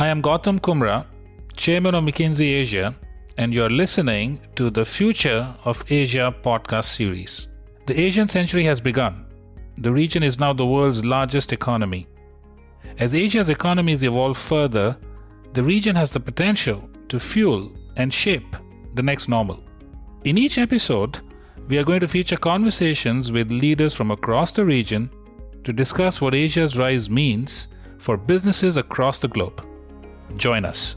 I am Gautam Kumra, Chairman of McKinsey Asia, and you're listening to the Future of Asia podcast series. The Asian century has begun. The region is now the world's largest economy. As Asia's economies evolve further, the region has the potential to fuel and shape the next normal. In each episode, we are going to feature conversations with leaders from across the region to discuss what Asia's rise means for businesses across the globe. Join us.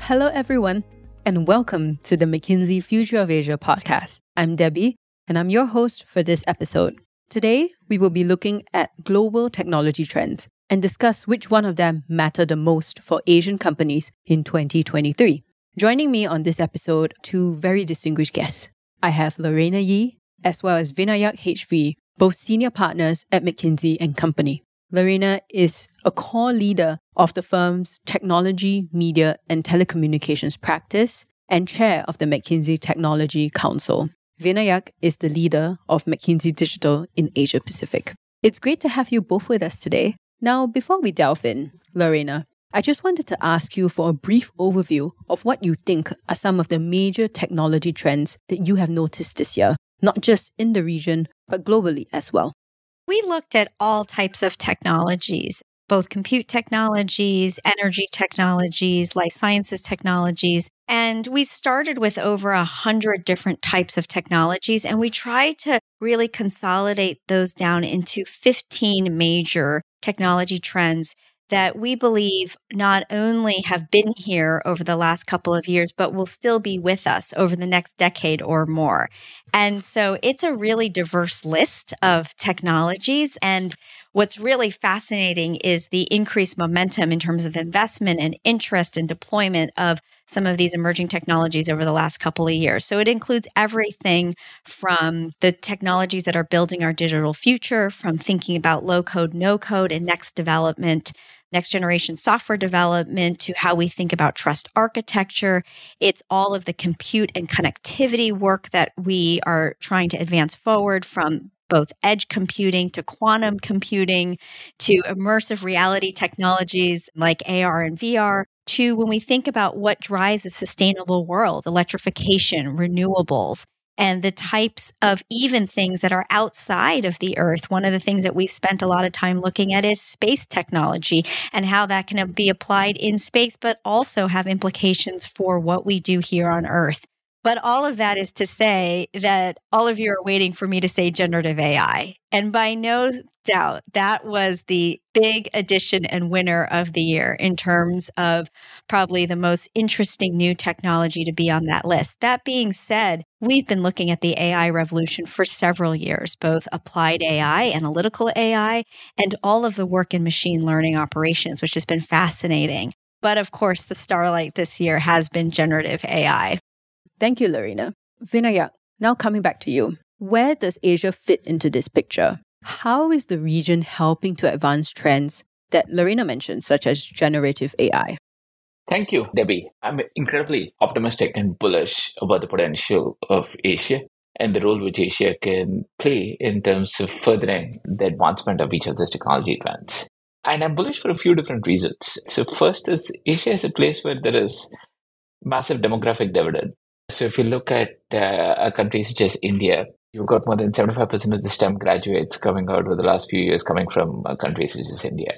Hello, everyone, and welcome to the McKinsey Future of Asia podcast. I'm Debbie, and I'm your host for this episode. Today, we will be looking at global technology trends and discuss which one of them matter the most for Asian companies in 2023. Joining me on this episode, two very distinguished guests. I have Lareina Yee, as well as Vinayak HV, both senior partners at McKinsey and Company. Lareina is a core leader of the firm's technology, media, and telecommunications practice and chair of the McKinsey Technology Council. Vinayak is the leader of McKinsey Digital in Asia Pacific. It's great to have you both with us today. Now, before we delve in, Lareina, I just wanted to ask you for a brief overview of what you think are some of the major technology trends that you have noticed this year not just in the region, but globally as well. We looked at all types of technologies, both compute technologies, energy technologies, life sciences technologies. And we started with over a hundred different types of technologies, and we tried to really consolidate those down into 15 major technology trends that we believe not only have been here over the last couple of years, but will still be with us over the next decade or more. And so it's a really diverse list of technologies. And what's really fascinating is the increased momentum in terms of investment and interest and deployment of some of these emerging technologies over the last couple of years. So it includes everything from the technologies that are building our digital future, from thinking about low code, no code, and next development next generation software development to how we think about trust architecture. It's all of the compute and connectivity work that we are trying to advance forward from both edge computing to quantum computing to immersive reality technologies like AR and VR to when we think about what drives a sustainable world, electrification, renewables, and the types of even things that are outside of the earth. One of the things that we've spent a lot of time looking at is space technology and how that can be applied in space, but also have implications for what we do here on earth. But all of that is to say that all of you are waiting for me to say generative AI. And by no doubt, that was the big addition and winner of the year in terms of probably the most interesting new technology to be on that list. That being said, we've been looking at the AI revolution for several years, both applied AI, analytical AI, and all of the work in machine learning operations, which has been fascinating. But of course, the starlight this year has been generative AI. Thank you, Lareina. Vinayak, now coming back to you. Where does Asia fit into this picture? How is the region helping to advance trends that Lareina mentioned, such as generative AI? Thank you, Debbie. I'm incredibly optimistic and bullish about the potential of Asia and the role which Asia can play in terms of furthering the advancement of each of these technology trends. And I'm bullish for a few different reasons. So, first is Asia is a place where there is massive demographic dividend. So if you look at uh, a country such as India, you've got more than 75% of the STEM graduates coming out over the last few years coming from a country such as India.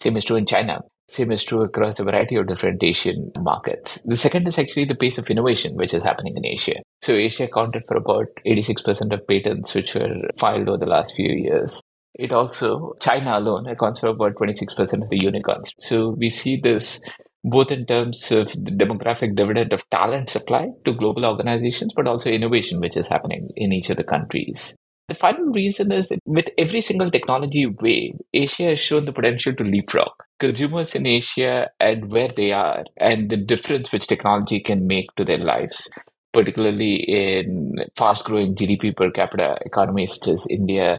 Same is true in China. Same is true across a variety of different Asian markets. The second is actually the pace of innovation which is happening in Asia. So Asia accounted for about 86% of patents which were filed over the last few years. It also, China alone accounts for about 26% of the unicorns. So we see this both in terms of the demographic dividend of talent supply to global organizations, but also innovation, which is happening in each of the countries. The final reason is that with every single technology wave, Asia has shown the potential to leapfrog. Consumers in Asia and where they are, and the difference which technology can make to their lives, particularly in fast growing GDP per capita economies such as India,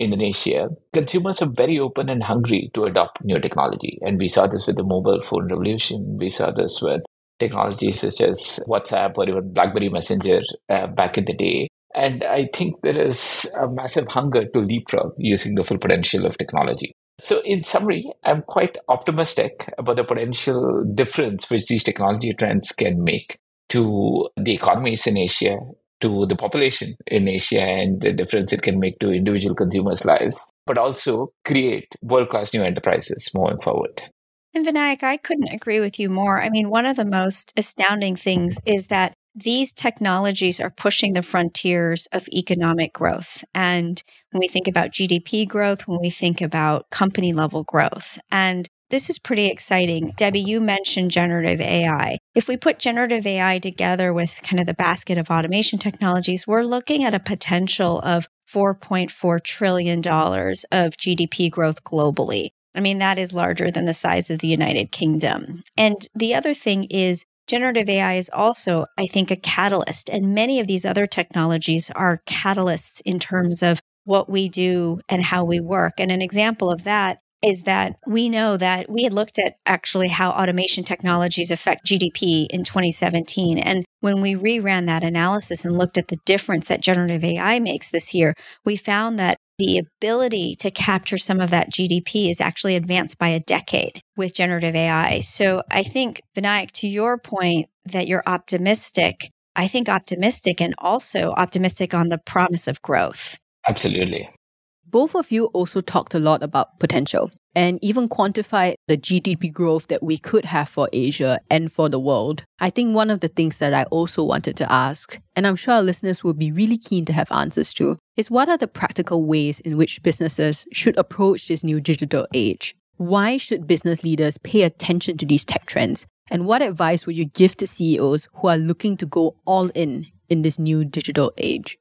Indonesia, consumers are very open and hungry to adopt new technology. And we saw this with the mobile phone revolution. We saw this with technologies such as WhatsApp or even BlackBerry Messenger uh, back in the day. And I think there is a massive hunger to leapfrog using the full potential of technology. So, in summary, I'm quite optimistic about the potential difference which these technology trends can make to the economies in Asia, to the population in Asia, and the difference it can make to individual consumers' lives, but also create world class new enterprises moving forward. And Vinayak, I couldn't agree with you more. I mean, one of the most astounding things is that these technologies are pushing the frontiers of economic growth. And when we think about GDP growth, when we think about company level growth, and this is pretty exciting. Debbie, you mentioned generative AI. If we put generative AI together with kind of the basket of automation technologies, we're looking at a potential of $4.4 trillion of GDP growth globally. I mean, that is larger than the size of the United Kingdom. And the other thing is generative AI is also, I think, a catalyst. And many of these other technologies are catalysts in terms of what we do and how we work. And an example of that is that we know that we had looked at actually how automation technologies affect GDP in 2017. And when we reran that analysis and looked at the difference that generative AI makes this year, we found that the ability to capture some of that GDP is actually advanced by a decade with generative AI. So I think, Vinayak, to your point that you're optimistic, I think optimistic and also optimistic on the promise of growth. Absolutely. Both of you also talked a lot about potential and even quantified the GDP growth that we could have for Asia and for the world. I think one of the things that I also wanted to ask, and I'm sure our listeners will be really keen to have answers to, is what are the practical ways in which businesses should approach this new digital age? Why should business leaders pay attention to these tech trends? And what advice would you give to CEOs who are looking to go all in in this new digital age?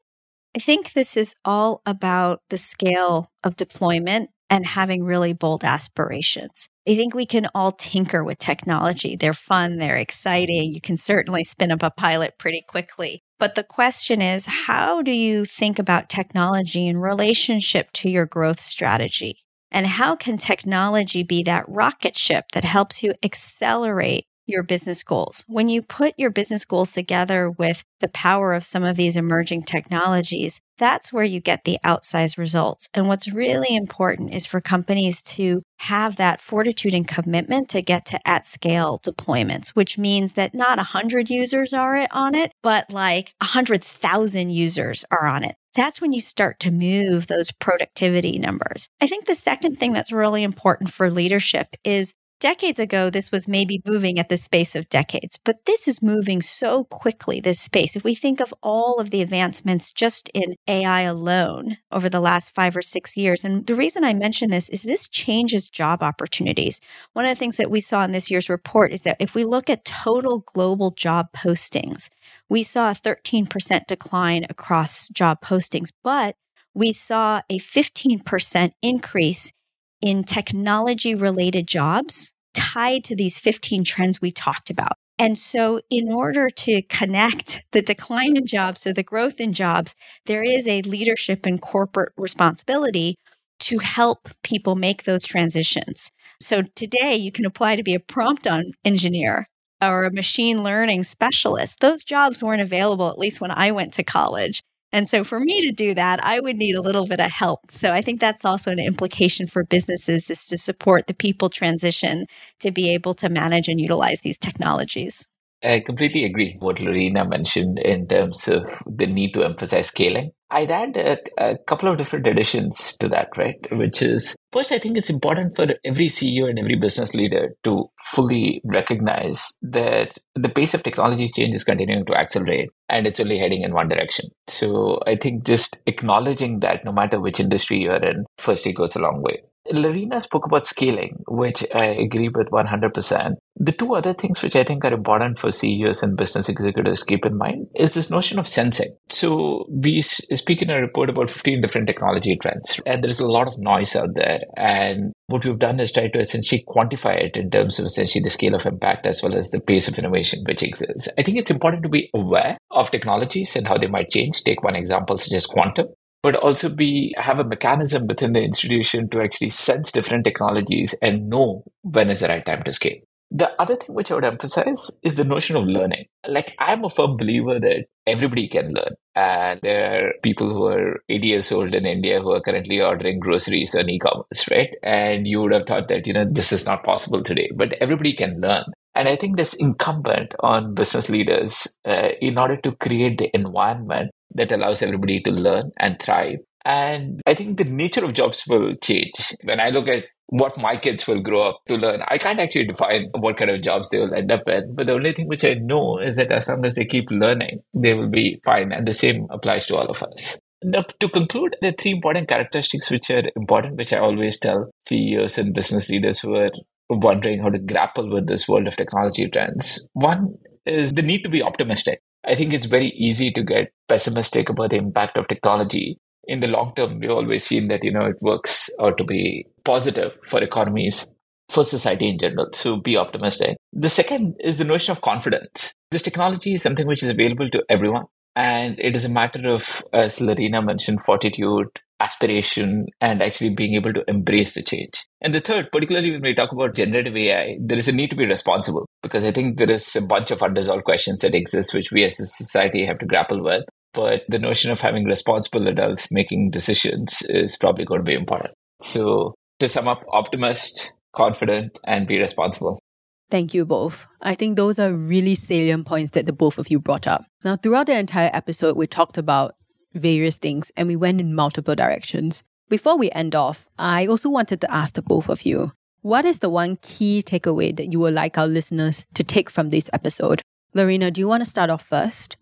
I think this is all about the scale of deployment and having really bold aspirations. I think we can all tinker with technology. They're fun, they're exciting. You can certainly spin up a pilot pretty quickly. But the question is, how do you think about technology in relationship to your growth strategy? And how can technology be that rocket ship that helps you accelerate your business goals. When you put your business goals together with the power of some of these emerging technologies, that's where you get the outsized results. And what's really important is for companies to have that fortitude and commitment to get to at scale deployments, which means that not 100 users are on it, but like 100,000 users are on it. That's when you start to move those productivity numbers. I think the second thing that's really important for leadership is Decades ago, this was maybe moving at the space of decades, but this is moving so quickly, this space. If we think of all of the advancements just in AI alone over the last five or six years, and the reason I mention this is this changes job opportunities. One of the things that we saw in this year's report is that if we look at total global job postings, we saw a 13% decline across job postings, but we saw a 15% increase in technology related jobs tied to these 15 trends we talked about. And so, in order to connect the decline in jobs to the growth in jobs, there is a leadership and corporate responsibility to help people make those transitions. So, today you can apply to be a prompt on engineer or a machine learning specialist. Those jobs weren't available, at least when I went to college. And so for me to do that, I would need a little bit of help. So I think that's also an implication for businesses is to support the people transition to be able to manage and utilize these technologies. I completely agree what Lareina mentioned in terms of the need to emphasize scaling. I'd add a, a, couple of different additions to that, right? Which is first, I think it's important for every CEO and every business leader to fully recognize that the pace of technology change is continuing to accelerate and it's only heading in one direction. So I think just acknowledging that no matter which industry you're in, first it goes a long way. Lareina spoke about scaling, which I agree with 100%. The two other things which I think are important for CEOs and business executives to keep in mind is this notion of sensing. So we speak in a report about 15 different technology trends, and there's a lot of noise out there. And what we've done is try to essentially quantify it in terms of essentially the scale of impact as well as the pace of innovation which exists. I think it's important to be aware of technologies and how they might change. Take one example such as quantum but also be have a mechanism within the institution to actually sense different technologies and know when is the right time to scale. The other thing which I would emphasize is the notion of learning. Like, I'm a firm believer that everybody can learn. And there are people who are 80 years old in India who are currently ordering groceries on e commerce, right? And you would have thought that, you know, this is not possible today, but everybody can learn. And I think this incumbent on business leaders uh, in order to create the environment that allows everybody to learn and thrive. And I think the nature of jobs will change. When I look at what my kids will grow up to learn. I can't actually define what kind of jobs they will end up in, but the only thing which I know is that as long as they keep learning, they will be fine. And the same applies to all of us. Now, to conclude, the three important characteristics which are important, which I always tell CEOs and business leaders who are wondering how to grapple with this world of technology trends. One is the need to be optimistic. I think it's very easy to get pessimistic about the impact of technology in the long term, we've always seen that, you know, it works out to be positive for economies, for society in general. So be optimistic. The second is the notion of confidence. This technology is something which is available to everyone. And it is a matter of, as Lareina mentioned, fortitude, aspiration, and actually being able to embrace the change. And the third, particularly when we talk about generative AI, there is a need to be responsible because I think there is a bunch of unresolved questions that exist, which we as a society have to grapple with but the notion of having responsible adults making decisions is probably going to be important. So, to sum up, optimist, confident, and be responsible. Thank you both. I think those are really salient points that the both of you brought up. Now, throughout the entire episode, we talked about various things and we went in multiple directions. Before we end off, I also wanted to ask the both of you what is the one key takeaway that you would like our listeners to take from this episode? Lareina, do you want to start off first?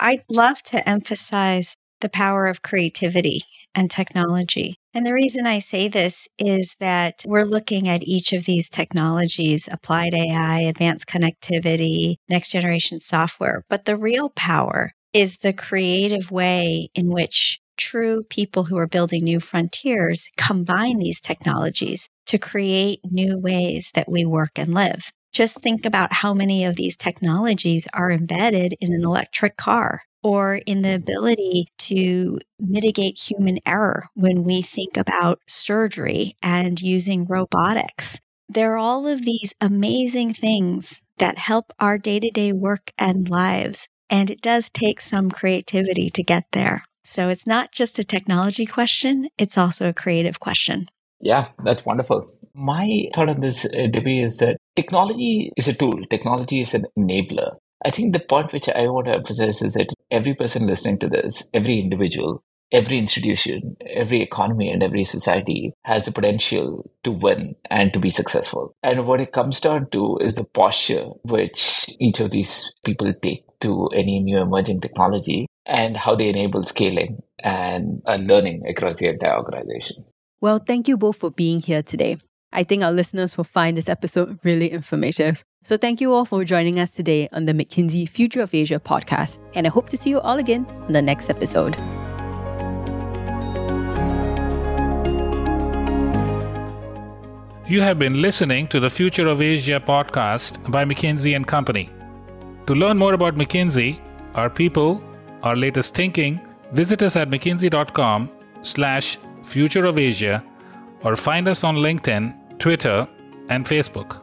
I'd love to emphasize the power of creativity and technology. And the reason I say this is that we're looking at each of these technologies applied AI, advanced connectivity, next generation software. But the real power is the creative way in which true people who are building new frontiers combine these technologies to create new ways that we work and live. Just think about how many of these technologies are embedded in an electric car or in the mm-hmm. ability to mitigate human error when we think about surgery and using robotics. There are all of these amazing things that help our day to day work and lives. And it does take some creativity to get there. So it's not just a technology question, it's also a creative question. Yeah, that's wonderful. My thought on this, uh, Debbie, is that technology is a tool, technology is an enabler. I think the point which I want to emphasize is that every person listening to this, every individual, every institution, every economy, and every society has the potential to win and to be successful. And what it comes down to is the posture which each of these people take to any new emerging technology and how they enable scaling and uh, learning across the entire organization. Well, thank you both for being here today. I think our listeners will find this episode really informative. So thank you all for joining us today on the McKinsey Future of Asia podcast, and I hope to see you all again on the next episode. You have been listening to the Future of Asia podcast by McKinsey and Company. To learn more about McKinsey, our people, our latest thinking, visit us at mckinsey.com slash future of Asia or find us on LinkedIn, Twitter, and Facebook.